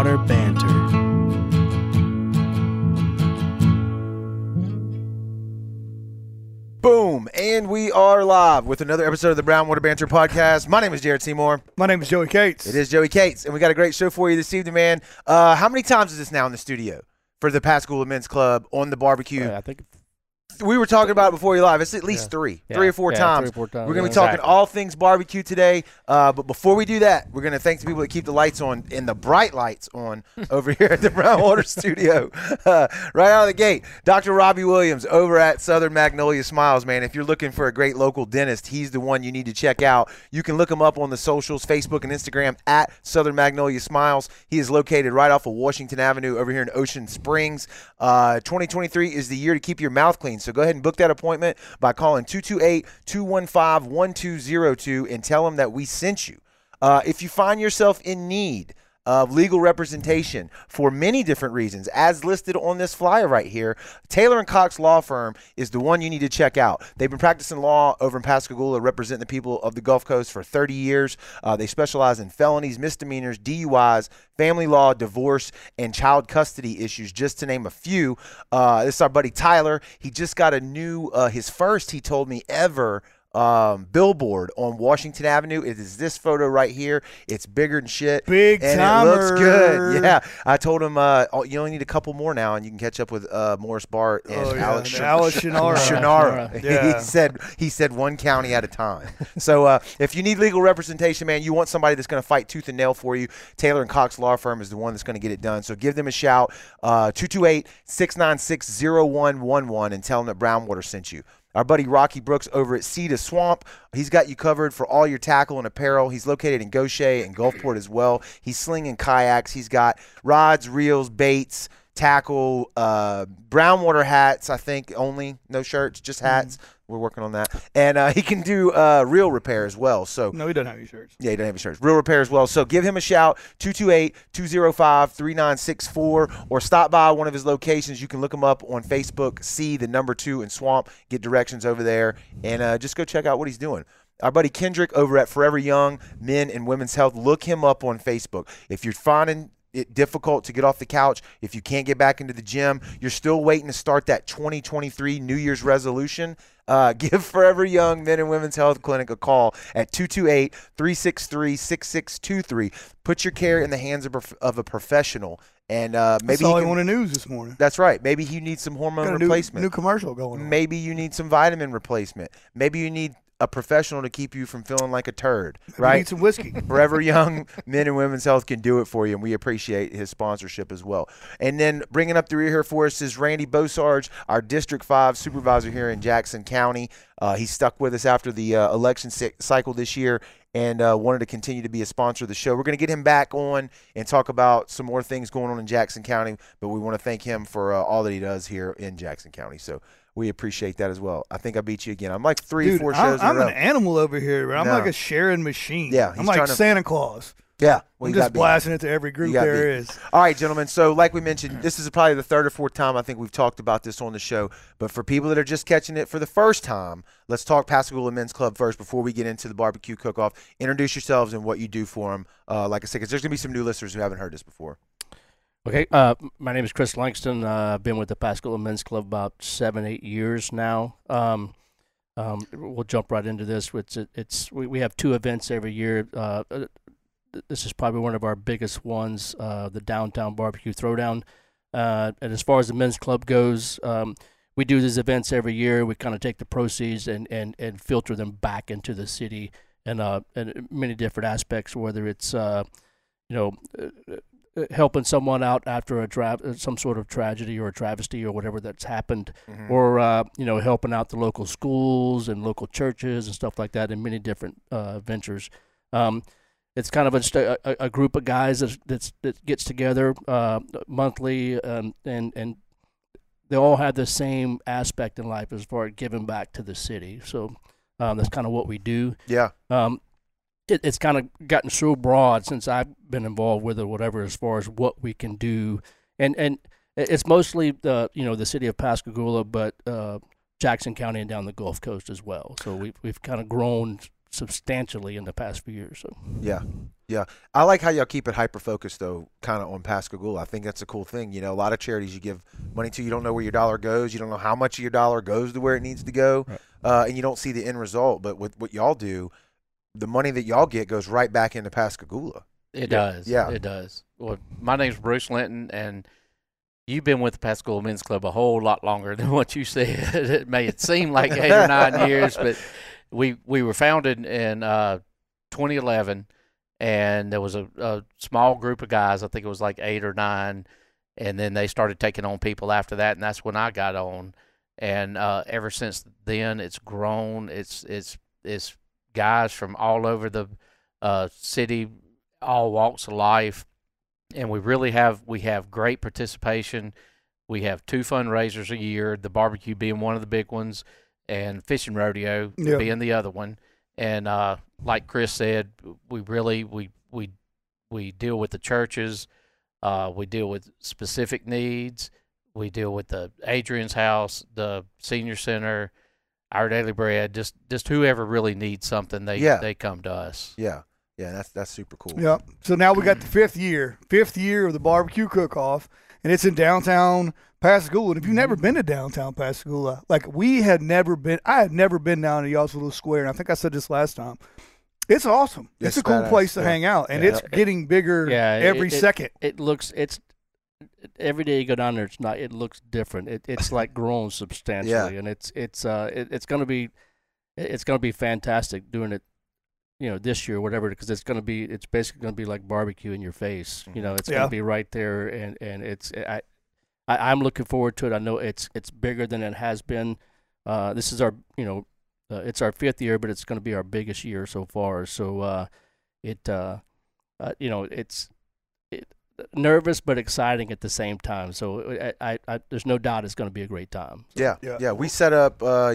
Water Banter. Boom! And we are live with another episode of the Brown Water Banter podcast. My name is Jared Seymour. My name is Joey Cates. It is Joey Cates, and we got a great show for you this evening, man. Uh, how many times is this now in the studio for the Pascagoula Men's Club on the barbecue? Yeah, I think we were talking about it before you live. It's at least Yeah. three, Yeah. three or four Yeah, times. three or four times, We're going to be talking Exactly. all things barbecue today. Uh, but before we do that, we're going to thank the people that keep the lights on and the bright lights on over here at the Brown Water Studio. Uh, right out of the gate, Dr. Robbie Williams over at Southern Magnolia Smiles, man. If you're looking for a great local dentist, he's the one you need to check out. You can look him up on the socials, Facebook and Instagram at Southern Magnolia Smiles. He is located right off of Washington Avenue over here in Ocean Springs. Uh, 2023 is the year to keep your mouth clean. So go ahead and book that appointment by calling 228 215 1202 and tell them that we sent you. Uh, if you find yourself in need of legal representation for many different reasons, as listed on this flyer right here, Taylor and Cox Law Firm is the one you need to check out. They've been practicing law over in Pascagoula, representing the people of the Gulf Coast for 30 years. Uh, they specialize in felonies, misdemeanors, DUIs, family law, divorce, and child custody issues, just to name a few. Uh, this is our buddy Tyler. He just got a new, uh, his first, he told me, ever um, billboard on Washington Avenue. It is this photo right here. It's bigger than shit. Big and it looks good. Yeah, I told him uh, oh, you only need a couple more now, and you can catch up with uh, Morris Bart and Oh, yeah, Alex, and Sh- Alex Sh- Shunnarah. Shunnarah. Yeah. he said he said one county at a time. so uh, if you need legal representation, man, you want somebody that's going to fight tooth and nail for you. Taylor and Cox Law Firm is the one that's going to get it done. So give them a shout. Uh, 228 696 0111 and tell them that Brownwater sent you. Our buddy Rocky Brooks over at Sea 2 Swamp, he's got you covered for all your tackle and apparel. He's located in Gautier and Gulfport as well. He's slinging kayaks. He's got rods, reels, baits, tackle, uh, brownwater hats. I think only no shirts, just hats. We're working on that, and uh, he can do uh, reel repair as well. So No, he doesn't have any shirts. yeah, he doesn't have any shirts. Real repair as well. So give him a shout, 228-205-3964, or stop by one of his locations. You can look him up on Facebook, see the number two in Swamp, get directions over there, and uh, just go check out what he's doing. Our buddy Kendrick over at Forever Young Men and Women's Health, look him up on Facebook. If you're finding it difficult to get off the couch, if you can't get back into the gym, you're still waiting to start that 2023 New Year's resolution, uh, give Forever Young Men and Women's Health Clinic a call at 228 363 6623. Put your care in the hands of, a- of a professional. And uh, maybe That's all he I can- want to news this morning. that's right. Maybe you need some hormone a new, replacement. new commercial going on. Maybe you need some vitamin replacement. Maybe you need a professional to keep you from feeling like a turd, right? Need some whiskey. Forever Young Men and Women's Health can do it for you, and we appreciate his sponsorship as well. And then bringing up the rear here for us is Randy Bosarge, our District 5 supervisor here in Jackson County. Uh, he stuck with us after the uh, election cy- cycle this year and uh, wanted to continue to be a sponsor of the show. We're going to get him back on and talk about some more things going on in Jackson County, but we want to thank him for uh, all that he does here in Jackson County. So we appreciate that as well. I think I beat you again. I'm like three, Dude, four I'm, shows I'm in an animal over here, but I'm No. like a sharing machine. Yeah, I'm like to- Santa Claus. yeah. well, I'm just blasting it to every group there beat. is. All right, gentlemen. So, like we mentioned, this is probably the third or fourth time I think we've talked about this on the show. But for people that are just catching it for the first time, let's talk Pascagoula Men's Club first before we get into the barbecue cook-off. Introduce yourselves and what you do for them. Uh, like I said, because there's gonna be some new listeners who haven't heard this before. Okay, uh, my name is Chris Langston. Uh, I've been with the Pascagoula Men's Club about seven, eight years now. Um, um, we'll jump right into this. It's, it's we, we have two events every year. Uh, uh, this is probably one of our biggest ones, uh, the Downtown Barbecue Throwdown. Uh, and as far as the men's club goes, um, we do these events every year. We kind of take the proceeds and, and, and filter them back into the city and uh, and many different aspects, whether it's uh, you know, helping someone out after a tra- uh, some sort of tragedy or a travesty or whatever that's happened, Mhm. or uh, you know, helping out the local schools and local churches and stuff like that in many different uh, ventures. Um, it's kind of a, a, a group of guys that that's, that gets together uh, monthly, um, and and they all have the same aspect in life as far as giving back to the city. So um, that's kind of what we do Yeah. um, it, it's kind of gotten so broad since I've been involved with it, whatever, as far as what we can do, and and it's mostly the you know the city of Pascagoula, but uh, Jackson County and down the Gulf Coast as well. So we've we've kind of grown substantially in the past few years. So Yeah. I like how y'all keep it hyper focused though, kind of on Pascagoula. I think that's a cool thing. You know, a lot of charities you give money to, you don't know where your dollar goes, you don't know how much of your dollar goes to where it needs to go, Right. uh, and you don't see the end result. But with what y'all do, the money that y'all get goes right back into Pascagoula. It Yeah. does. Yeah. It does. Well, my name's Bruce Linton, and you've been with the Pascagoula Men's Club a whole lot longer than what you said. It may it seem like eight or nine years, but we we were founded in uh, 2011, and there was a, a small group of guys. I think it was like eight or nine, and then they started taking on people after that, and that's when I got on. And uh, ever since then, it's grown. It's it's it's guys from all over the uh, city, all walks of life, and we really have we have great participation. We have two fundraisers a year, the barbecue being one of the big ones, and fishing rodeo Yeah. being the other one. And uh, like Chris said, we really we we we deal with the churches, uh, we deal with specific needs, we deal with the Adrian's house, the senior center, our daily bread, just just whoever really needs something, they Yeah. they come to us. Yeah, yeah, that's that's super cool. Yeah. So now we got the fifth year, fifth year of the barbecue cook off, and it's in downtown Pascagoula. And if you've never Mm-hmm. been to downtown Pascagoula, like we had never been, I had never been down to y'all's little square, and I think I said this last time. It's awesome. It's It's a cool badass, place to yeah. hang out, and Yeah. it's getting bigger Yeah, every it- second. It looks it's every day you go down there. It's not. It looks different. It, it's like grown substantially, and it's it's uh it, it's gonna be it's gonna be fantastic doing it. You know, this year, or whatever, because it's gonna be. It's basically gonna be like barbecue in your face. You know, it's Yeah. gonna be right there, and and it's I, I I'm looking forward to it. I know it's it's bigger than it has been. Uh, this is our you know, uh, it's our fifth year, but it's gonna be our biggest year so far. So uh, it uh, uh you know, it's it, nervous but exciting at the same time. So I, I, I there's no doubt it's going to be a great time. yeah, Yeah. yeah. We set up uh,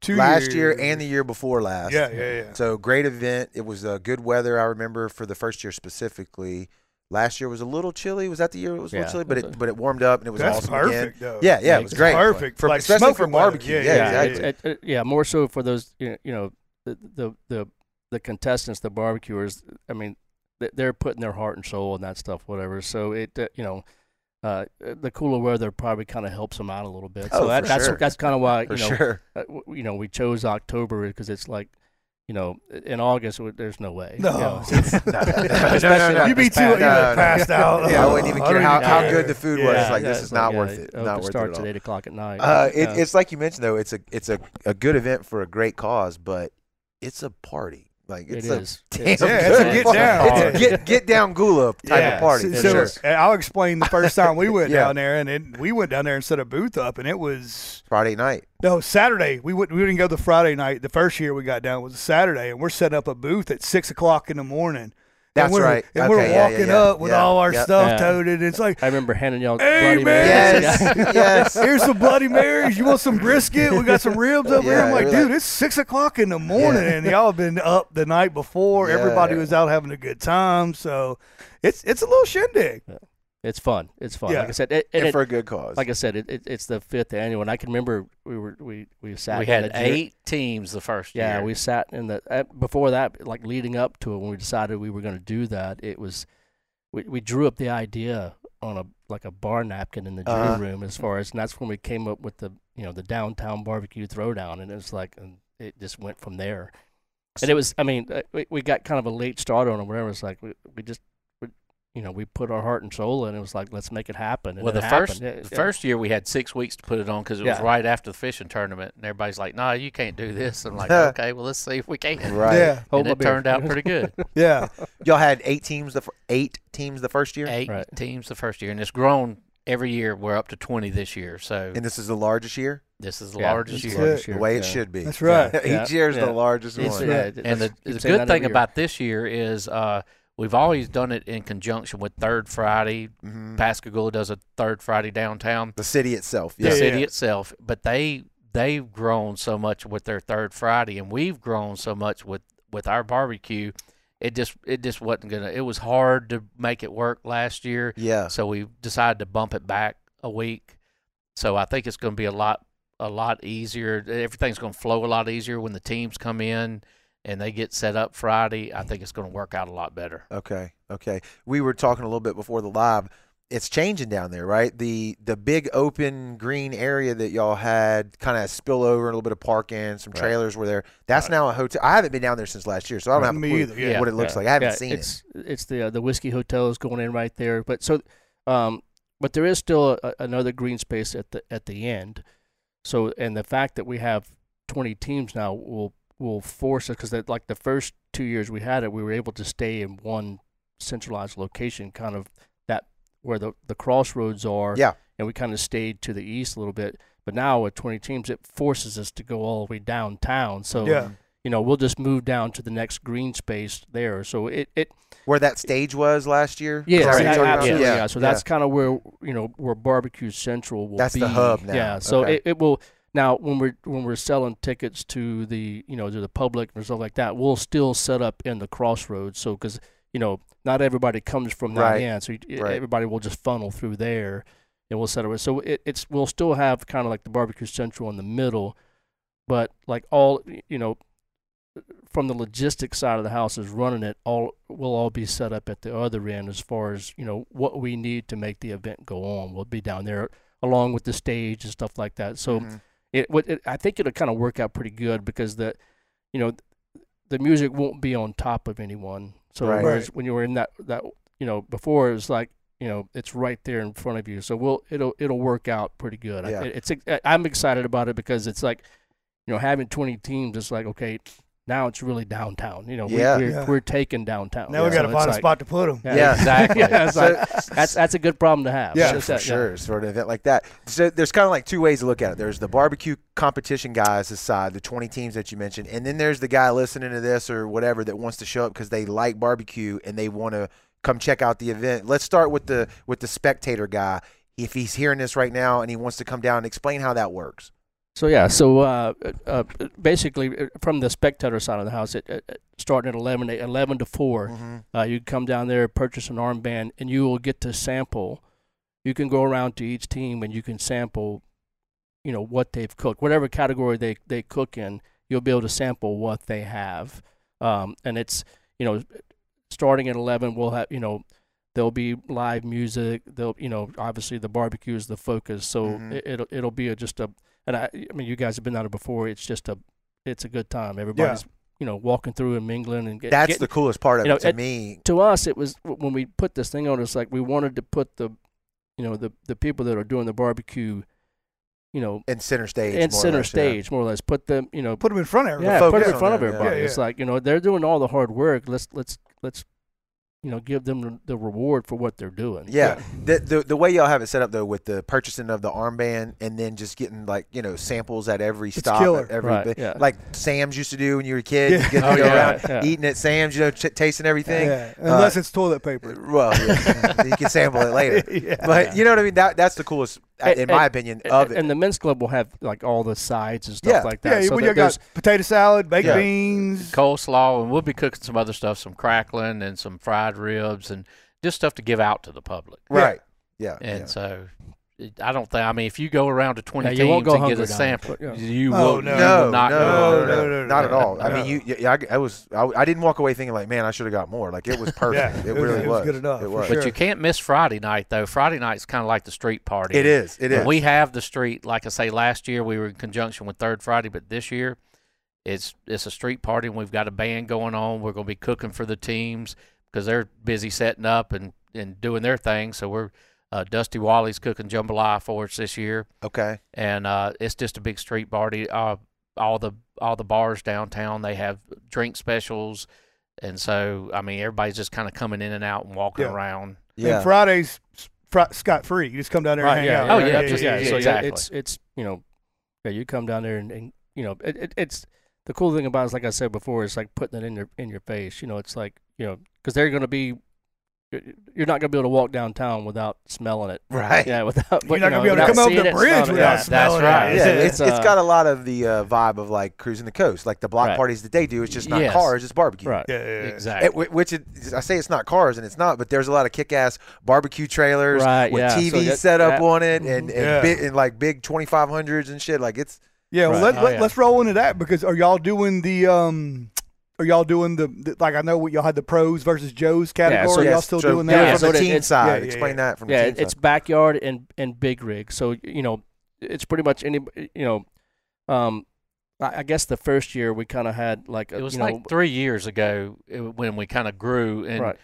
Two last year and the year before last. yeah, yeah, yeah. So great event. It was uh, good weather. I remember for the first year specifically. Last year was a little chilly. Was that the year it was a Yeah, little chilly? But it was it a- but it warmed up and it was That's awesome perfect, again. though. Yeah, yeah, it was great. Perfect, For- like especially for barbecue. Yeah, Yeah, yeah, exactly. It, it, yeah, more so for those you know, you know the, the the the contestants, the barbecuers. I mean, th- they're putting their heart and soul in that stuff, whatever. So it uh, you know. Uh, the cooler weather probably kind of helps them out a little bit. Oh, So that, for that's sure. that's kind of why For you know sure. uh, you know we chose October because it's like you know in August there's no way. No. You know, No, Especially no, no. You'd be too No, no, no. passed out. Yeah, I wouldn't even care how, how good the food was. Yeah. It's like Yeah, this is not yeah, worth it it. Not worth it at at eight o'clock at night. Uh, it, It's like you mentioned though. It's a it's a, a good event for a great cause, but it's a party. Like It it's a is. damn It's- Yeah, it's a get down. It's a get get down gula type Yeah, of party. So, so, sure. I'll explain the first time we went Yeah. down there, and it, we went down there and set a booth up, and it was Friday night. no Saturday. We wouldn't we didn't go the Friday night. The first year we got down was a Saturday, and we're setting up a booth at six o'clock in the morning. That's and we're, right. And Okay, we're yeah, yeah, walking yeah. up with Yeah, all our yep. stuff Yeah. toted. It's like. I remember handing y'all Hey, Bloody. Marys. Yes, yes. Here's some Bloody Marys. You want some brisket? We got some ribs over here. I'm like, dude, like- it's six o'clock in the morning, and y'all have been up the night before. Yeah. Everybody was out having a good time, so it's it's a little shindig. It's fun. It's fun. Yeah. Like I said, it, and And it- for a good cause. like I said, it, it, it's the fifth annual, and I can remember we were we we sat. We had the jury- eight teams the first Yeah, year. we sat in the uh, before that, like leading up to it, when we decided we were going to do that. It was we we drew up the idea on a like a bar napkin in the jury Uh-huh. room as far as, and that's when we came up with the you know the downtown barbecue throwdown, and it was like, and it just went from there. And it was, I mean, uh, we, we got kind of a late start on it. Whatever, it's like we, we just, we, you know, we put our heart and soul in. It was like, let's make it happen. And well, it the first happened. Yeah, the yeah. first year we had six weeks to put it on because it was Yeah. right after the fishing tournament, and everybody's like, "No, you can't do this." I'm like, "Okay, well, let's see if we can." right. Yeah, Hold and it beer. turned out pretty good. yeah. Y'all had eight teams. The fir- eight teams the first year, Eight Right. teams the first year, and it's grown every year. We're up to twenty this year, so and this is the largest year. this is the Yeah, largest it's year. largest The way it should be. That's right. Each Yeah, year is yeah. the largest It's- one. right. yeah, And the, the good thing every year. about this year is uh, we've always done it in conjunction with Third Friday. Mhm. Pascagoula does a Third Friday downtown. The city itself. the Yeah. city itself, but they they've grown so much with their third Friday, and we've grown so much with with our barbecue. It just it just wasn't gonna. It was hard to make it work last year, Yeah. so we decided to bump it back a week. So I think it's going to be a lot a lot easier. Everything's going to flow a lot easier when the teams come in, and they get set up Friday, I think it's going to work out a lot better. Okay. Okay. We were talking a little bit before the live. It's changing down there, right? The the big open green area that y'all had kind of spill over, a little bit of parking, some Right. trailers were there. That's now a hotel. I haven't been down there since last year, so I don't have a Me clue yeah. what it looks Yeah, like. I haven't yeah, seen it. it's, It's the uh, the whiskey hotel is going in right there, but so, um, but there is still a, another green space at the at the end. So, and the fact that we have 20 teams now will will force us because like the first two years we had it, we were able to stay in one centralized location, kind of that where the the crossroads are. Yeah. and we kind of stayed to the east a little bit. But now with 20 teams, it forces us to go all the way downtown. So Yeah. you know, we'll just move down to the next green space there. So it, it Where that stage was last year? yeah, Is that what you're a- talking about? absolutely, yeah. Yeah, So that's kind of where you know where barbecue central will That's be. the hub now. Yeah. So Okay. it, it will now when we're when we're selling tickets to the you know to the public and stuff like that, we'll still set up in the crossroads. So because you know not everybody comes from that Right. end, so you, Right. everybody will just funnel through there, and we'll set it. Up. So it, it's we'll still have kind of like the barbecue central in the middle, but like all you know from the logistics side of the house is running it all will all be set up at the other end as far as you know what we need to make the event go on We'll be down there along with the stage and stuff like that so Mhm. It, what it i think it'll kind of work out pretty good because the you know the music won't be on top of anyone so Right. whereas when you were in that that you know before it was like you know it's right there in front of you so we'll it'll it'll work out pretty good I- Yeah. it's i'm excited about it because it's like you know having 20 teams it's like okay now it's really downtown you know we, Yeah. we're, Yeah. we're taking downtown Now we Yeah. got to So find a it's like- spot to put them. yeah, Yeah. exactly yeah, So- like, that's that's a good problem to have Yeah. It's for just that- yeah. sure. For an event like that, so there's kind of like two ways to look at it. There's the barbecue competition guys aside, the 20 teams that you mentioned, and then there's the guy listening to this or whatever that wants to show up because they like barbecue and they want to come check out the event. Let's start with the with the spectator guy. If he's hearing this right now and he wants to come down, and explain how that works. So yeah, so uh, uh, basically uh, from the spectator side of the house, it, it, starting at 11, 11 to 4, Mhm. uh, you come down there, purchase an armband, and you will get to sample. You can go around to each team and you can sample, you know, what they've cooked, whatever category they, they cook in. You'll be able to sample what they have, um, and it's you know, starting at 11, we'll have you know. There'll be live music. There'll, you know, obviously the barbecue is the focus, so Mhm. it, it'll it'll be a, just a and I, I mean, you guys have been out there before. It's just a, it's a good time. Everybody's, you know, walking through and mingling and get, That's getting- the coolest part of you know, it to me. to us. It was when we put this thing on. It's like we wanted to put the, you know, the the people that are doing the barbecue, you know, In center stage, in more or center less, yeah. stage more or less. Put them, you know, Put them in front of everybody. yeah, put them in front of them, yeah. everybody. Yeah, It's like you know they're doing all the hard work. Let's let's let's, you know, give them the, the reward for what they're doing. Yeah. The, the the way y'all have it set up though, with the purchasing of the armband and then just getting like you know samples at every stop, killer. at every Right, bit- yeah. like Sam's used to do when you were a kid. Yeah. You get oh, to Oh, go yeah, around yeah. eating at Sam's, you know, ch- tasting everything. Yeah, unless uh, it's toilet paper. Well, yeah, you can sample it later. yeah. But you know what I mean? That that's the coolest, uh, And- in my and- opinion, And, of it. and the men's club will have like all the sides and stuff Yeah. like yeah, that. so when that you got potato salad, baked Yeah. beans. coleslaw, and we'll be cooking some other stuff, some crackling and some fried ribs, and just stuff to give out to the public. right? Yeah. And yeah. so, it- I don't think. I mean, if you go around to twenty Yeah, you teams won't and get a sample, there, but, yeah. you Oh, will, no, you will not no, go no, hungry. no, no, no, not no, at all. no. I mean, you, yeah, I, I was, I, I didn't walk away thinking like, man, I should have got more. Like it was perfect. Yeah, it, it really it was good enough, It for was. sure. But you can't miss Friday night though. Friday night's kind of like the street party. It is. It is. And we have the street, like I say, last year we were in conjunction with Third Friday, but this year it's it's a street party and we've got a band going on. We're going to be cooking for the teams because they're busy setting up and, and doing their thing. So we're uh, Dusty Wally's cooking jambalaya for us this year, okay. and uh, it's just a big street party. Uh, all the all the bars downtown they have drink specials, and so I mean everybody's just kind of coming in and out and walking Yeah. around. Yeah. And Fridays, fr- scot free. You just come down there Right, and hang yeah, out. Oh, right? yeah, just- yeah, so exactly. It's it's you know, yeah, you come down there and, and you know, it, it, it's the cool thing about it is like I said before, it's like putting it in your in your face. You know, it's like you know, because they're going to be, you're not going to be able to walk downtown without smelling it. Right. Yeah, without You're you not gonna be able to come over the it, bridge smelling it. without Yeah, smelling That's it. right. Yeah, It's- it's, it's uh, got a lot of the uh, vibe of like cruising the coast, like the block Right. parties that they do. It's just not Yes. cars, it's barbecue. right. Yeah, yeah, yeah. Exactly. It, which it, I say it's not cars and it's not, but there's a lot of kick-ass barbecue trailers Right, with yeah. So that- set up that- on it and and, Yeah. big, and like big 2500s and shit. Like it's Yeah, well, Right. let, Oh, let, yeah. let's roll into that because are y'all doing the um are y'all doing the, the like? I know what y'all had the pros versus Joes category. Yeah, so y'all Yes, still so- doing that? Yeah, from so the it- team it's- side. yeah, yeah, Explain yeah. that from yeah, the team it's side. backyard and and big rig. So you know, it's pretty much any. You know, um, I, I guess the first year we kind of had like a, It was you know, like three years ago when we kind of grew, and right.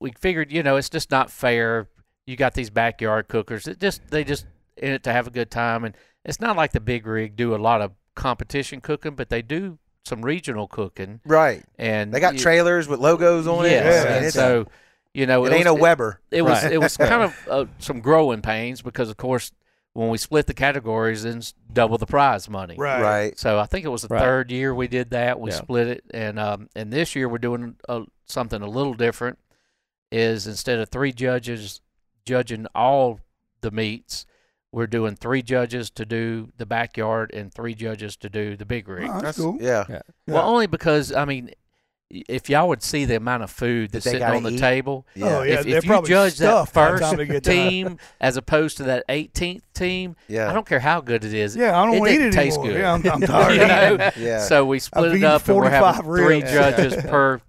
we figured, you know, it's just not fair. You got these backyard cookers. It just they just in it to have a good time, and it's not like the big rig do a lot of competition cooking, but they do some regional cooking, right. and They got you- trailers with logos on it. Yeah, I and so you know it, it ain't was, a Weber. It was Right. it was kind of uh, some growing pains because of course when we split the categories, then double the prize money. Right. Right. So I think it was the Right. third year we did that. We Yeah. split it, and um, and this year we're doing uh something a little different. Is instead of three judges judging all the meats, we're doing three judges to do the backyard and three judges to do the big rig. Oh, that's cool. Yeah. Yeah. Well, only because I mean, if y'all would see the amount of food that's they sitting on the eat. table, Oh, yeah. if, if you judge that the first time they get done. team as opposed to that 18th team, Yeah. I don't care how good it is. Yeah, I don't it want to eat it taste anymore. good. Yeah, I'm, I'm tired. You know? Yeah. So we split I've it up, and we're 45 having three ribs. judges per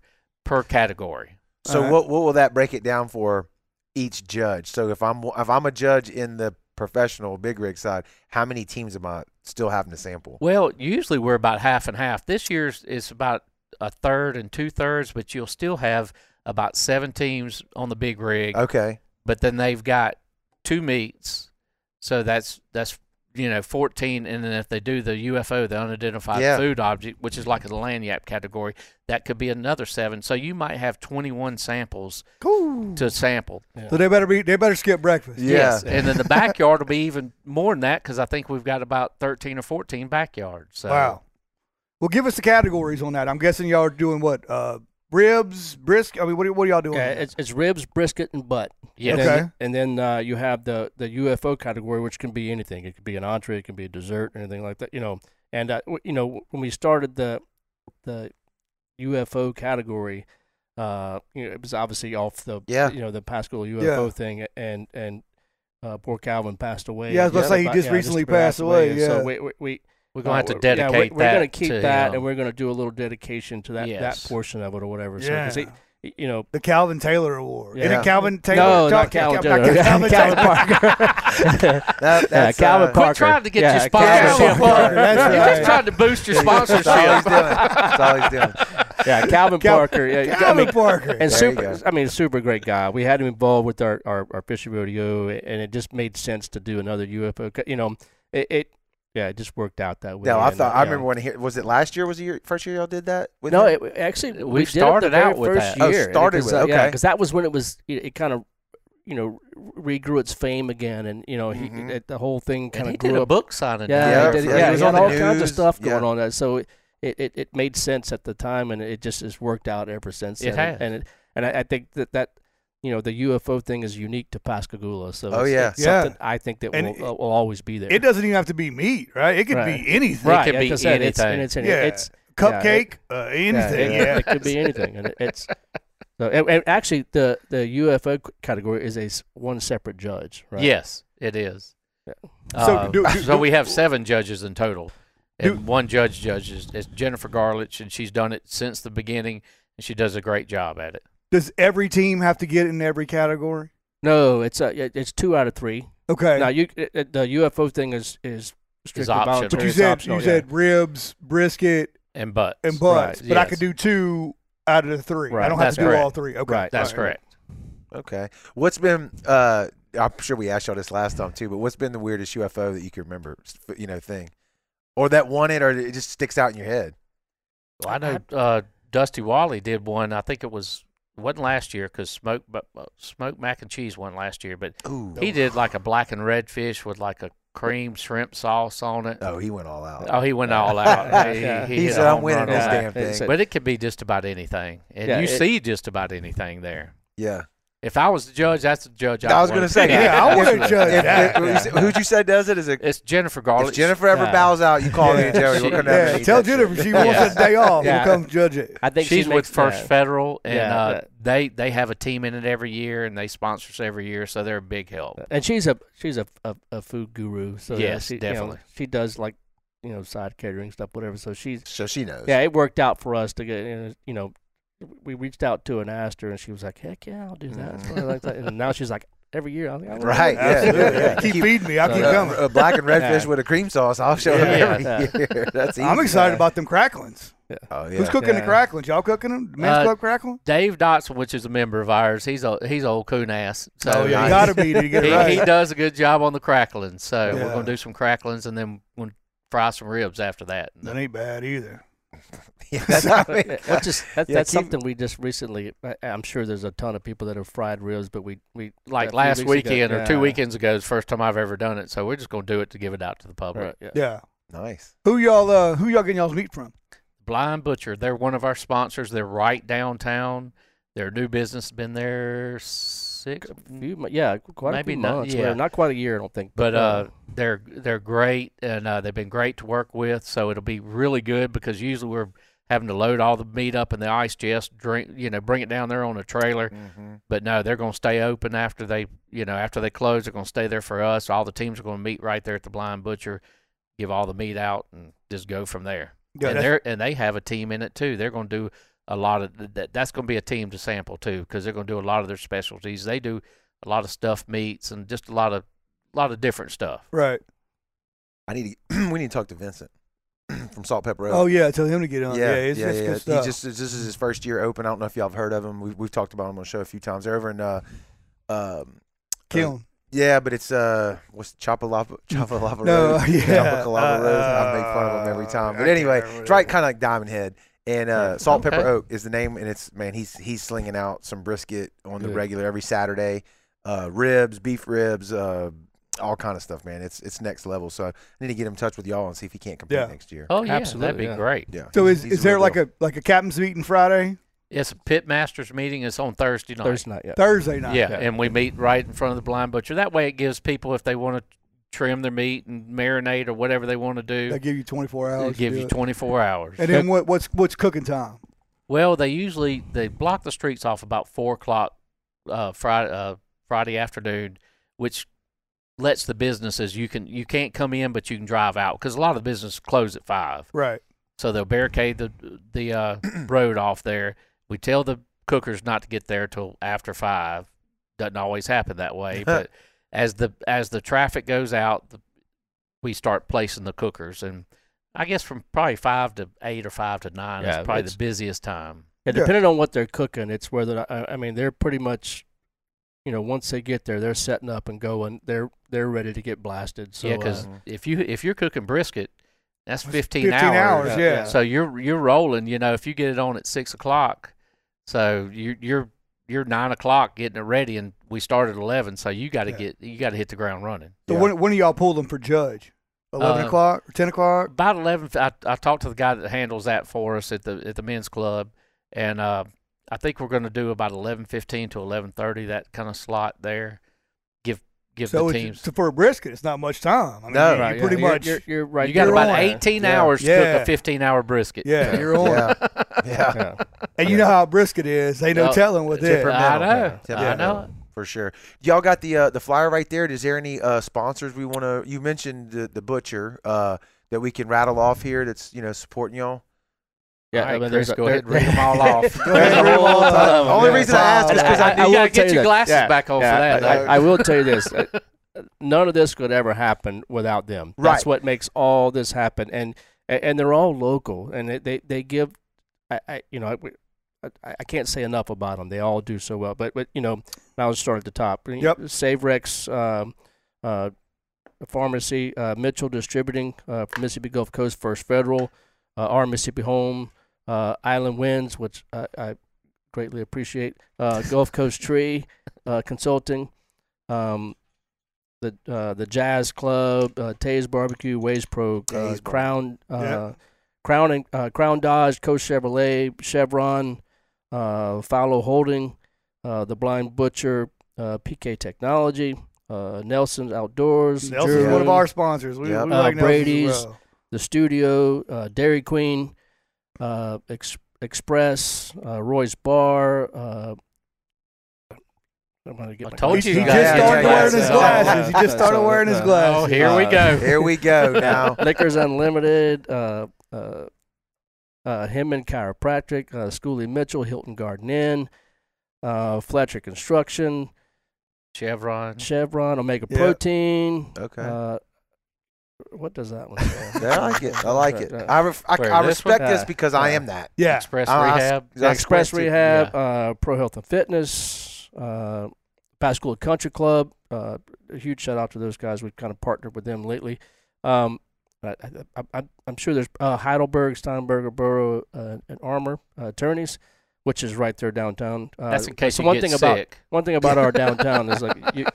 per category. So Alright. what what will that break it down for each judge? So if I'm if I'm a judge in the professional big rig side, how many teams am I still having to sample? Well, usually we're about half and half. This year's is about a third and two thirds, but you'll still have about seven teams on the big rig. Okay. but then they've got two meets, so that's that's you know fourteen, and then if they do the UFO, the unidentified Yeah. food object, which is like a lagniappe category, that could be another seven. So you might have twenty-one samples Cool. to sample. So they better be. They better skip breakfast. Yeah. Yes, and then the backyard will be even more than that because I think we've got about thirteen or fourteen backyards. So Wow. Well, give us the categories on that. I'm guessing y'all are doing what? Uh, ribs, brisk. I mean, what are, what are y'all doing? Yeah, it's, it's ribs, brisket, and butt. yeah, And Okay. then, and then uh, you have the the UFO category, which can be anything. It could be an entree, it can be a dessert, anything like that. You know, and uh, w- you know when we started the the UFO category, uh, you know, it was obviously off the Yeah. you know the Pascagoula UFO Yeah. thing, and and uh, poor Calvin passed away. Yeah, I was about to say, he just yeah, recently about passed away, and yeah. So we we, we we're gonna have to dedicate yeah, we, we're gonna keep to that, him. and we're gonna do a little dedication to that Yes. that portion of it or whatever. So, yeah. 'cause he, he- you know, the Calvin Taylor Award. Isn't Yeah. it Calvin Taylor? no, not Calvin Taylor. not Calvin Calvin Taylor. Parker. That, yeah, that's Calvin uh, Parker. Quit trying to get Yeah, your Calvin sponsorship Parker, up. that's You're right. just trying to boost your That's all he's sponsorship. doing. That's all he's doing. yeah, Calvin Cal- Parker. Yeah, I Calvin mean, Parker. and There you super. go. I mean, super great guy. We had him involved with our, our, our fishing rodeo, and it just made sense to do another UFO. co- You know, it, it yeah, it just worked out that way. No, I thought I yeah. remember when I hear was it last year? Was the year, first year y'all did that? with No, it, actually, We did it started the very out with first that. Oh, Year, started because, with- yeah, okay. because that was when it was. It, it kind of, you know, regrew its fame again, and you know, he, Mhm. it, the whole thing kind of grew did a up. book signing. Yeah, Yeah, he did, yeah, he was he had on all the kinds of news, stuff yeah. going on. There. So it, it, it made sense at the time, and it just has worked out ever since. It then. has. and it, and I, I think that that you know the UFO thing is unique to Pascagoula. So Oh, it's, yeah. it's Yeah. something I think that will, uh, will always be there. It doesn't even have to be meat, right? It could Right. be anything. Right. It could yeah, be like I said, It's, and anything. it's, any- Yeah. it's Cupcake, uh, anything. it, Yeah, it could be anything, and it, it's. So, and, and actually, the the UFO category is a s- one separate judge, right? Yes, it is. Yeah. So Uh, do- do- so we have seven judges in total, and Do- one judge judges is Jennifer Garlich, and she's done it since the beginning, and she does a great job at it. Does every team have to get in every category? No, it's uh, it's two out of three. Okay. Now you it, it- the UFO thing is is strictly optional. but you said optional, you yeah. said ribs, brisket, And butts. and butts, Right, but I could do two out of the three. I don't have that's to do correct. all three. Okay, Right, That's all right. correct. Okay. What's been? Uh, I'm sure we asked y'all this last time too, but what's been the weirdest UFO that you can remember? You know, thing, or that won it, or it just sticks out in your head? Well, I know uh, Dusty Wally did one. I think it was wasn't last year because smoke but uh, smoked mac and cheese won last year, but Ooh. he did like a black and red fish with like a cream shrimp sauce on it. Oh, he went all out. Oh, he went all out. he, Yeah. he He said, "I'm winning this damn thing." But it could be just about anything, and Yeah, you it- see just about anything there. Yeah. If I was the judge, that's the judge. I was going gonna say, Yeah, I wanna if- judge if- that. if- who's- Who'd you say does it? Is it? It's Jennifer Garlic. If Jennifer ever Yeah. bows out, you call me Yeah. and Joey. We're She- gonna Yeah, tell that shit. Jennifer she wants a day off. Yeah. We'll come judge it. I think She's she with First yeah. Federal, and Yeah, uh, yeah. they they have a team in it every year, and they sponsor us every year, so they're a big help. and she's a she's a a, a food guru. So Yes, she, you know, definitely. she does like you know side catering stuff, whatever. So she's So she knows. yeah, it worked out for us to get you know. We reached out to her and asked her, and she was like, "Heck yeah, I'll do that." Mhm. Like that. And now she's like, "Every year, I'm I wanna Right, yeah, yeah. Keep Keep- feeding me. I'll keep Uh, coming. Uh, black and red fish with a cream sauce. I'll show Yeah, them yeah, every yeah. year. That's easy. I'm excited man. about them cracklings. Oh yeah. Who's cooking the cracklings? Y'all cooking them? The men's Uh, club crackling? Dave Dotson, which is a member of ours, he's a he's old coon ass. So Oh yeah, nice. gotta be to get it he, right. he does a good job on the cracklings. So we're gonna do some cracklings and then we'll fry some ribs after that. that ain't bad either. Yeah, that's I mean, Well, just that, Yeah, that's keep- something we just recently. I, I'm sure there's a ton of people that have fried ribs, but we we Like last weeks ago- weekend or two weekends ago is the first time I've ever done it. So we're just gonna do it to give it out to the public. Right, yeah. Yeah. nice. Who y'all? Uh, who y'all getting y'all's meat from? Blind Butcher, they're one of our sponsors. They're right downtown. Their new business has been there six, A few, yeah, quite Maybe a few not- months. yeah. not quite a year, I don't think. but uh, they're they're great and uh, they've been great to work with. So it'll be really good because usually we're having to load all the meat up in the ice chest, drink, you know, bring it down there on a trailer. Mm-hmm. But no, they're going to stay open after they, you know, after they close. They're going to stay there for us. All the teams are going to meet right there at the Blind Butcher, give all the meat out, and just go from there. Yeah, and they're and they have a team in it too. They're going to do a lot of that. That's going to be a team to sample too because they're going to do a lot of their specialties. They do a lot of stuffed meats and just a lot of a lot of different stuff. right. I need to. we need to talk to Vincent from Salt Pepper Oak. Oh yeah, tell him to get on. yeah, Yeah, it's, yeah, it's yeah. good He just this is his first year open. I don't know if y'all have heard of him. We, we've talked about him on the show a few times. They're over in uh, um, Kill him. yeah, but it's uh, what's Chapalapa Chapalapa No, Road? yeah. Chapalapa Road. I make fun of him Uh, every time. But can't anyway, remember it's right, kind of like Diamond Head. And uh, Yeah. Salt Pepper Okay. Oak is the name, and it's man, he's he's slinging out some brisket on the Good. regular every Saturday, uh, ribs, beef ribs, uh, all kind of stuff, man. It's it's next level. So I need to get him in touch with y'all and see if he can't compete Yeah. next year. Oh yeah, Absolutely, that'd be yeah. great. Yeah. So he's- is he's is there like deal. a like a captain's meeting Friday, It's a pit masters meeting. It's on Thursday night. Thursday night. Yeah. Thursday night? Yeah, Yeah. and we meet right in front of the blind butcher. That way, it gives people if they want to trim their meat and marinate or whatever they want to do. They give you 24 hours. It to gives do you it. 24 hours. And then what, what's what's cooking time? Well, they usually they block the streets off about four o'clock uh, Friday uh, Friday afternoon, which lets the businesses you can you can't come in, but you can drive out because a lot of the businesses close at five. Right. So they'll barricade the the uh, road off there. We tell the cookers not to get there till after five. Doesn't always happen that way, but as the as the traffic goes out, the, we start placing the cookers, and I guess from probably five to eight or five to nine Yeah, is probably the busiest time. Yeah, Yeah. depending on what they're cooking, it's whether I, I mean they're pretty much, you know, once they get there, they're setting up and going. They're they're ready to get blasted. So yeah, uh, because if you if you're cooking brisket, that's That's 15, 15 hours, Yeah, yeah. yeah. So you're you're rolling. You know, if you get it on at six o'clock, so you you're you're nine o'clock getting it ready, and we start at eleven. So you got to Yeah. get you got to hit the ground running. So Yeah. when when do y'all pull them for judge? 11 Uh, o'clock or 10 o'clock? About eleven, I, I talked to the guy that handles that for us at the at the men's club, and uh, I think we're going to do about eleven fifteen to eleven thirty that kind of slot there. Give give So the teams. so for a brisket, it's not much time. I mean, No. you- right, you yeah, pretty you're- much. You're, you're right. you got you're about on. eighteen Yeah. hours to Yeah. cook a fifteen hour brisket. yeah, you're on. Yeah. Yeah. yeah. And you know how a brisket is. Ain't no Oh, telling with it. temperamental. I know. Yeah. I know. For sure. Y'all got the uh, the flyer right there. Is there any uh, sponsors we want to? You mentioned the, the butcher uh, that we can rattle off here. That's you know supporting y'all. Yeah, I I mean, Chris, go ahead and read them all off. Go ahead and read them all There's a off. The only lot reason I asked is because I, I- you knew. will gotta get your glasses Yeah. back on Yeah, for that. I. I, I will tell you this: none of this could ever happen without them. That's what makes all this happen, and and and they're all local, and they they, they give, I, I you know. I, I, I can't say enough about them. They all do so well. But but you know, now let's start at the top. Yep. Save Rex, um, uh, Pharmacy, uh, Mitchell Distributing, uh, from Mississippi Gulf Coast First Federal, uh, our Mississippi Home, uh, Island Winds, which I, I greatly appreciate, uh, Gulf Coast Tree uh, Consulting, um, the uh, the Jazz Club, uh, Tays Barbecue, Ways Pro, uh, Crown, uh, Yeah. Crown and uh, Crown Dodge, Coast Chevrolet, Chevron, uh, Fallow Holding, uh, the Blind Butcher, uh, PK Technology, uh, Nelson's Outdoors, Nelson's one of our sponsors. We, Yep. we Uh, like Brady's. well. the Studio, uh, Dairy Queen, uh, Ex- Express, uh, Roy's Bar, uh, I'm gonna get I my told He, you he you just guys started yeah, wearing yeah, his yeah. glasses. He just started So, wearing his uh, glasses. Oh, here we go. Here we go now. Liquors Unlimited, uh, uh, uh, Himman Chiropractic, uh, Schoolie Mitchell, Hilton Garden Inn, uh, Fletcher Construction, Chevron. Chevron, Omega Yeah. Protein. Okay. Uh, what does that one say? I like it. I like it. Uh, I, ref- I, Where, I this one? respect this Yeah. because I am that. Yeah. Express I'll Rehab. that's Express great, too. Rehab, uh, Pro Health and Fitness, uh, Pascagoula Country Club. Uh, a huge shout out to those guys. We've kind of partnered with them lately. Um, I, I, I, I'm sure there's uh, Heidelberg, Steinberger, Burrow, uh, and Armor uh, attorneys, which is right there downtown. Uh, That's in case so you one get thing sick. about one thing about our downtown is like you,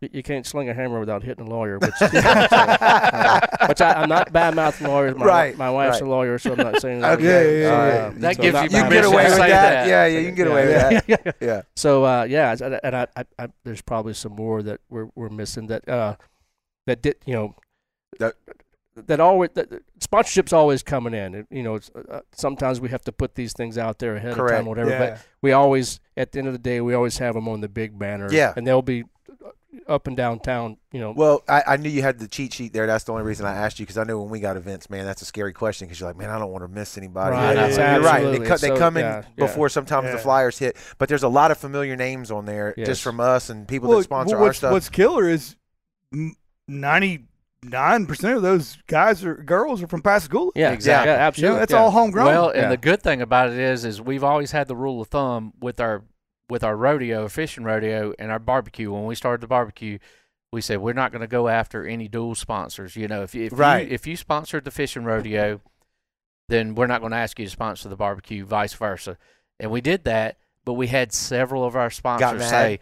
you you can't sling a hammer without hitting a lawyer, which, uh, which I, I'm not bad mouthing lawyers. My, Right, my wife's right. a lawyer, so I'm not saying that. Okay. Yeah, yeah, yeah, all yeah. That So gives you You can get permission away with that. that. Yeah, yeah, you can get away with that. Yeah. So uh, yeah, and, and I, I, I, there's probably some more that we're we're missing that uh, that did you know That- that always that, sponsorship's always coming in. It- you know, it's, uh, sometimes we have to put these things out there ahead of Correct. time, whatever. Yeah. But we always, at the end of the day, we always have them on the big banner. Yeah. and they'll be up and downtown. You know, Well, I, I knew you had the cheat sheet there. That's the only reason I asked you because I know when we got events, man, that's a scary question because you're like, man, I don't want to miss anybody. Right, Yeah, yeah, you're right. They, absolutely. they So, come in yeah, yeah. before sometimes the flyers hit, but there's a lot of familiar names on there Yes. just from us and people Well, that sponsor well, our what's, stuff. what's killer is ninety nine percent of those guys or girls are from Pascagoula. yeah, Exactly. yeah, You know, absolutely. that's yeah. all homegrown. Well, and Yeah. the good thing about it is, is we've always had the rule of thumb with our with our rodeo, fishing rodeo, and our barbecue. When we started the barbecue, we said we're not going to go after any dual sponsors. You know, if you, if Right. you if you sponsored the fishing rodeo, then we're not going to ask you to sponsor the barbecue, vice versa. And we did that, but we had several of our sponsors say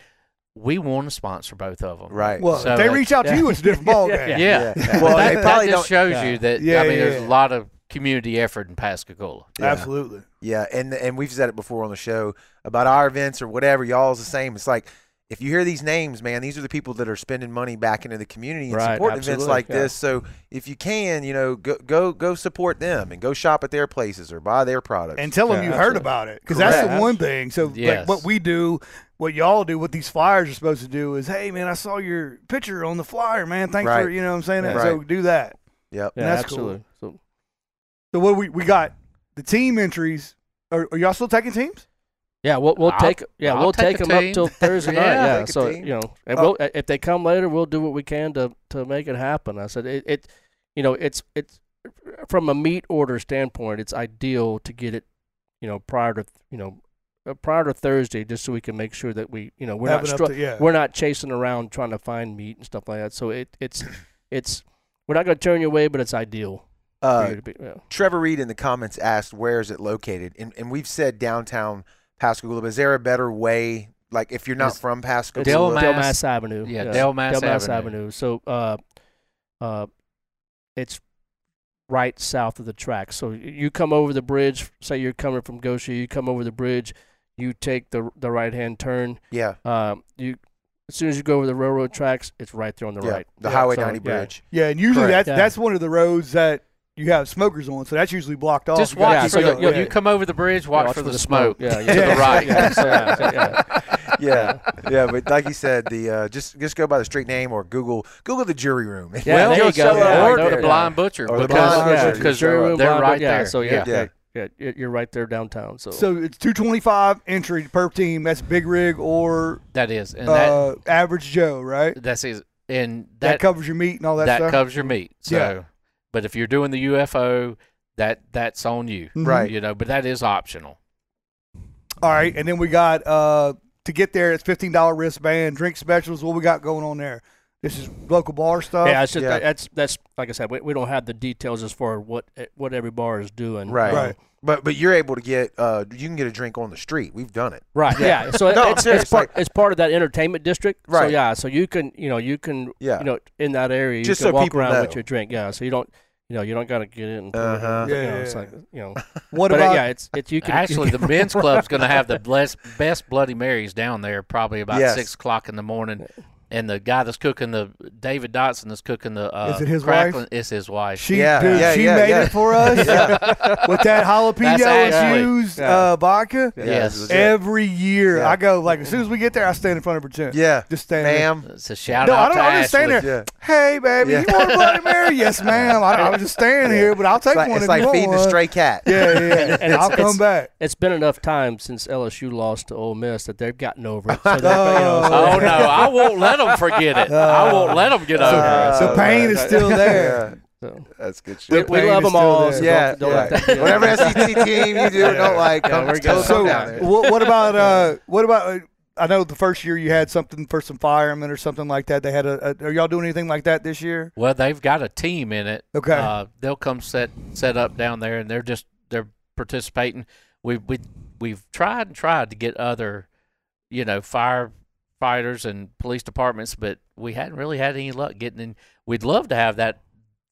we want to sponsor both of them. right. well, So if they reach out to yeah. you, it's a different ballgame. Yeah. Yeah. Yeah. Well, that, they that probably just shows Yeah. you that Yeah, I mean, yeah, there's yeah. a lot of community effort in Pascagoula. Yeah. Absolutely. Yeah, and and we've said it before on the show about our events or whatever. Y'all's the same. It's like if you hear these names, man, these are the people that are spending money back into the community and Right, supporting events like yeah. this. So if you can, you know, go go go support them and go shop at their places or buy their products. And tell them Yeah, you heard about it because that's the Correct. one thing. So like what we do, what y'all do, what these flyers are supposed to do is, hey man, I saw your picture on the flyer, man. Thanks for you know what I'm saying. Right. So do that. yep. Yeah, That's cool. absolutely. So So what we we got the team entries. Are, are y'all still taking teams? Yeah, we'll we'll I'll- take yeah I'll we'll take take, them team. up till Thursday night. Yeah, Yeah, so you know, and Uh, we'll if they come later, we'll do what we can to to make it happen. I said it, it you know, it's it's from a meat order standpoint, it's ideal to get it, you know, prior to you know, uh, prior to Thursday, just so we can make sure that we you know we're Have not enough stru- to- yeah. we're not chasing around trying to find meat and stuff like that. So it it's it's we're not going to turn you away, but it's ideal for Uh, be. Yeah. Trevor Reed in the comments asked, "Where is it located?" And and we've said downtown Pascagoula. But is there a better way? Like if you're not It's- from Pascagoula, Del Del Mas- Mas Avenue. yeah, Del Mas Mas Avenue. Avenue. So, uh, uh, it's right south of the track. So you come over the bridge. Say you're coming from Gautier, you come over the bridge. You take the the right hand turn. yeah, Um, you as soon as you go over the railroad tracks, it's right there on the yeah, right. the Yeah, Highway so, 90 yeah. bridge. yeah, and usually Correct. that's Yeah. that's one of the roads that you have smokers on. So that's usually blocked off. Just You watch. keep so going. you, Yeah. you come over the bridge, watch, watch for, for the, the smoke. smoke. Yeah, to yeah. the right. Yeah, so, yeah, so, yeah. yeah, yeah, but like you said, the uh, just just go by the street name or Google Google the jury room. Yeah, well, there you go. show Yeah, or there- the yeah. blind butcher Or the because, blind yeah, butcher. because jury room, they're blind, right yeah, there. So yeah, Yeah. yeah, yeah, you're right there downtown. So, So it's 225 entry per team. That's big rig or that is, and that uh, average Joe, right? that's is, and That, that covers your meat and all that, stuff. that stuff. covers your meat. So, Yeah. But if you're doing the UFO, that that's on you, Mhm. Right. You know, but that is optional. All right, and then we got uh to get there. It's fifteen dollar wristband, drink specials. What we got going on there? This is local bar stuff. yeah, it's just, Yeah. that's that's like I said, we, we don't have the details as far as what what every bar is doing. Right. Right. But but you're able to get uh you can get a drink on the street. We've done it. Right. Yeah. So No, it's, it's part it's part of that entertainment district. Right. So yeah. So you can you know you can Yeah. you know in that area you Just can so walk around know. with your drink. Yeah. So you don't you know you don't got to get in. Uh-huh. You Yeah, know, yeah, it's yeah. like you know. what but uh, about yeah, it's it's you can Actually, you the men's club's going to have the best best Bloody Marys down there, probably about Yes. six o'clock in the morning. And the guy that's cooking the David Dotson that's cooking the uh, Is it his wife? crackling, It's his wife. She, Yeah, dude, yeah, she yeah, made yeah. it for us with that jalapeno That's Ashley. infused Yeah. uh, vodka. Yeah, Yes. Every year, Yeah. I go like as soon as we get there, I stand in front of her chin. yeah, just stand there. ma'am. It's a shout No, out I don't to understand Ashley. there. Yeah. Hey, baby, Yeah. you want a Bloody Mary? yes, ma'am. I, I was just standing here, but I'll take It's like, one it's if like you feeding one. a stray cat. Yeah, yeah, yeah. And I'll come back. It's been enough time since LSU lost to Ole Miss that they've gotten over it. So they're, you know, so- Oh no, I won't let them forget it. I won't let them get over it. the pain is still there. So. that's good We, shit. we pain love them all. So yeah, don't, don't yeah. let that get whatever us. SEC team you do or don't like, Yeah, come, we're tell good. So, down what, what about uh, what about? Uh, I know the first year you had something for some firemen or something like that. They had a, a. Are y'all doing anything like that this year? Well, they've got a team in it. Okay. Uh, they'll come set set up down there, and they're just they're participating. We we we've tried and tried to get other, you know, firefighters and police departments, but we hadn't really had any luck getting in. We'd love to have that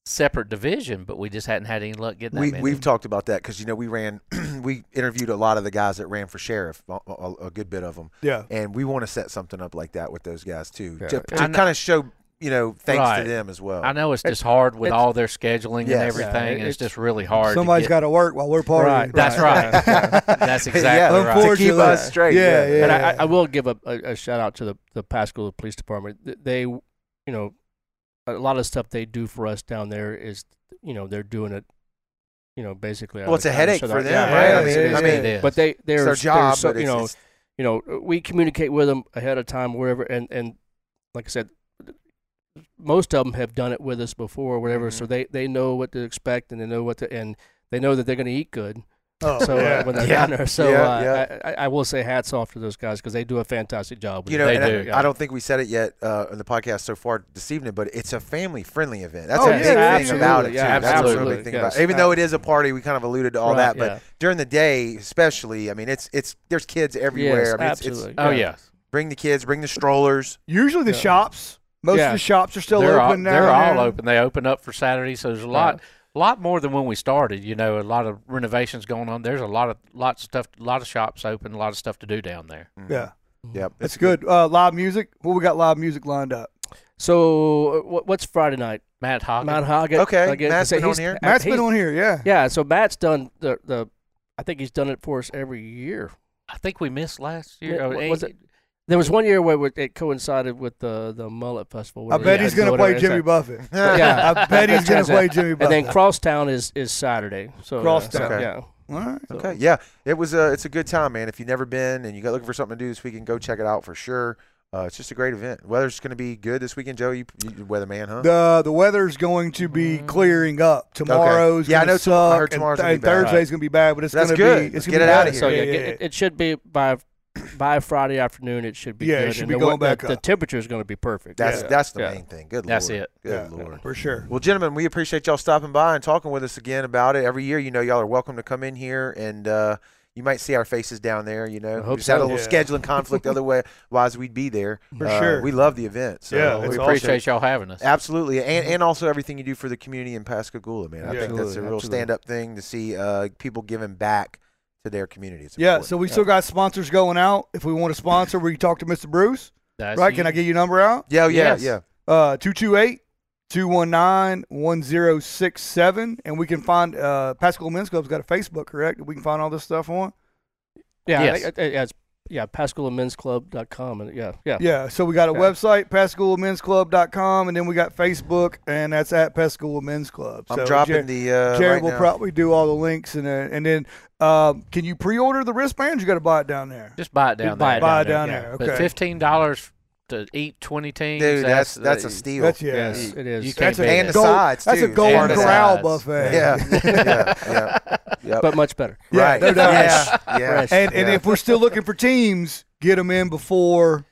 separate division, but we just hadn't had any luck getting that We, many. we've talked about that because you know we ran, we interviewed a lot of the guys that ran for sheriff, a, a, a good bit of them, yeah. and we want to set something up like that with those guys too, Yeah. to, to kind of show you know thanks Right. to them as well. I know it's just hard with it's- all their scheduling Yes. and everything, Yeah, and it's, it's- just really hard. Somebody's to got to work while we're partying. Right. That's right. That's exactly yeah, right. to keep us straight. Yeah, yeah. yeah. But I, I- I will give a, a, a shout out to the the Pascagoula Police Department. They, you know, a lot of stuff they do for us down there is, you know, they're doing it, you know, basically. Well, it's a headache for them, yeah, right? yeah, I mean, is. I mean, is. but they it's they're their job, so, but you know it's- you know we communicate with them ahead of time wherever and and like I said most of them have done it with us before or whatever so Mhm. they they know what to expect and they know what to and they know that they're going to eat good Oh, so yeah. uh, when they're Yeah. down there so Yeah, uh, yeah. I, I, I will say hats off to those guys because they do a fantastic job You know, They and I- do, I, don't think we said it yet uh, in the podcast so far this evening, but it's a family-friendly event. That's Oh, a yeah, big thing about it too. Yeah, That's a real absolutely, big thing yes. about it. Even though it is a party, we kind of alluded to all Right, that, but yeah. during the day, especially, I mean, it's it's there's kids everywhere. Yes, I mean, it's, it's absolutely. oh yeah. yeah, bring the kids, bring the strollers. Usually the Yeah. shops. Most Yeah. of the shops are still they're all, open now. they're all open. They open up for Saturday, so there's a lot, lot more than when we started. You know, a lot of renovations going on. There's a lot of lots of stuff, a lot of shops open, a lot of stuff to do down there. Mhm. Yeah, Yep. that's it's good. Uh, live music. Well, we got live music lined up. so uh, what, what's Friday night Matt Hoggett. Matt Hoggett Okay, again, Matt's so been on here. Matt's been on here. Yeah. yeah so Matt's done the the I think he's done it for us every year I think we missed last year. Yeah, Oh, was it? There was one year where it coincided with the the Mullet Festival. I bet he's gonna play it is. Jimmy Buffett. Yeah. I bet he's gonna play Jimmy Buffett. And then Crosstown is is Saturday. So Crosstown. Yeah, so, Okay. yeah. All right. Okay, yeah, it was a it's a good time, man. If you've never been and you got looking for something to do this weekend, go check it out for sure. Uh, it's just a great event. Weather's going to be good this weekend, Joe. You, you weatherman, huh? The the weather's going to be clearing up. Tomorrow's Yeah, I know tom- I heard tomorrow's and, gonna and be bad. Thursday's gonna be bad, but it's gonna good. be Let's it's get gonna it be outta better. here. So yeah, yeah, yeah, It, it should be by by Friday afternoon. It should be Yeah, it good. should and be the, going we- back the, the temperature is going to be perfect. That's Yeah. that's the Yeah. main thing. Good Lord. That's lord. it. Good Yeah. lord. for sure. Well, gentlemen, we appreciate y'all stopping by and talking with us again about it. Every year, you know, y'all are welcome to come in here and uh, you might see our faces down there. You know, we hope just had a little Yeah. scheduling conflict. Otherwise, we'd be there. For Uh, sure. We love the event. So Yeah, we it's awesome. appreciate y'all having us. Absolutely, and and also everything you do for the community in Pascagoula, man. I Yeah. think that's a real stand-up thing to see uh, people giving back to their communities. Yeah, so we still got sponsors going out. If we want to sponsor, we talk to Mr. Bruce. That's Right? Can I get your number out? yeah, yeah, Yes. yeah. Uh 228 219 1067 and we can find uh Pascal Men's Club's got a Facebook, correct? We can find all this stuff on. Yeah, Yes. think- uh, yeah, it's yeah, PascagoulaMen'sClub.com and yeah, yeah. Yeah, so we got a Yeah. website, PascalMen'sClub.com, and then we got Facebook, and that's at Pascal Men's Club. I'm so dropping Jer- the uh, Jared right will now. probably do all the links, and uh, and then um, can you pre-order the wristbands? You got to buy it down there. Just buy it down buy there. it Buy it down down there, there. yeah. But fifteen dollars to eat twenty teams. Dude, that's that's a uh, steal. That's yeah. Yes, it is. You That's can't a, beat And it. the gold- sides, That's a too. golden corral sides. buffet. yeah, yeah, yeah, yep. but much better. Yeah, right. no doubt. Yeah, yeah. Fresh. And and Yeah. if we're still looking for teams, get them in before.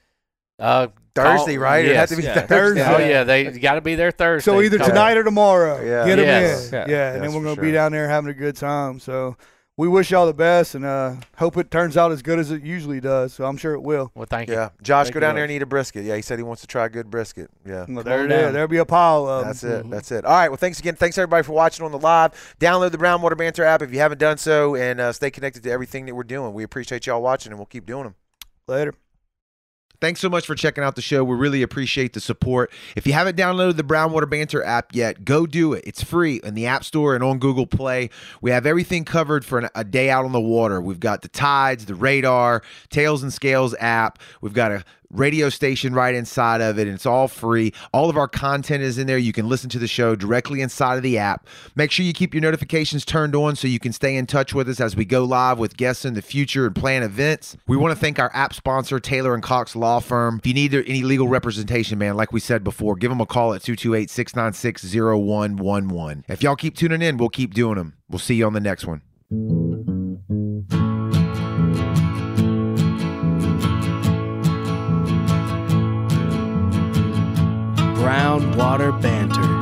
Uh, Thursday, call- right? It had to be. Yeah. Thursday. Thursday. Oh yeah, they got to be there Thursday. So either Call- tonight or tomorrow, Yeah. get them Yes. in. Yeah. Yeah, and Yes, then we're gonna sure. be down there having a good time. So we wish y'all the best, and uh, hope it turns out as good as it usually does. So I'm sure it will. Well, thank you. Yeah, Josh, Thank go down there much. and eat a brisket. Yeah, he said he wants to try a good brisket. Yeah. Well, there, it there, down. there'll be a pile of 'em. That's it. Mhm. That's it. All right. Well, thanks again. Thanks everybody for watching on the live. Download the Brownwater Banter app if you haven't done so, and uh, stay connected to everything that we're doing. We appreciate y'all watching, and we'll keep doing them. Later. Thanks so much for checking out the show. We really appreciate the support. If you haven't downloaded the Brownwater Banter app yet, go do it. It's free in the App Store and on Google Play. We have everything covered for an, a day out on the water. We've got the tides, the radar, Tails and Scales app. We've got a radio station right inside of it, and it's all free. All of our content is in there. You can listen to the show directly inside of the app. Make sure you keep your notifications turned on so you can stay in touch with us as we go live with guests in the future and plan events. We want to thank our app sponsor, Taylor and Cox Law Firm. If you need any legal representation, man, like we said before, give them a call at 228 696 0111. If y'all keep tuning in, we'll keep doing them. We'll see you on the next one. Brown Water Banter.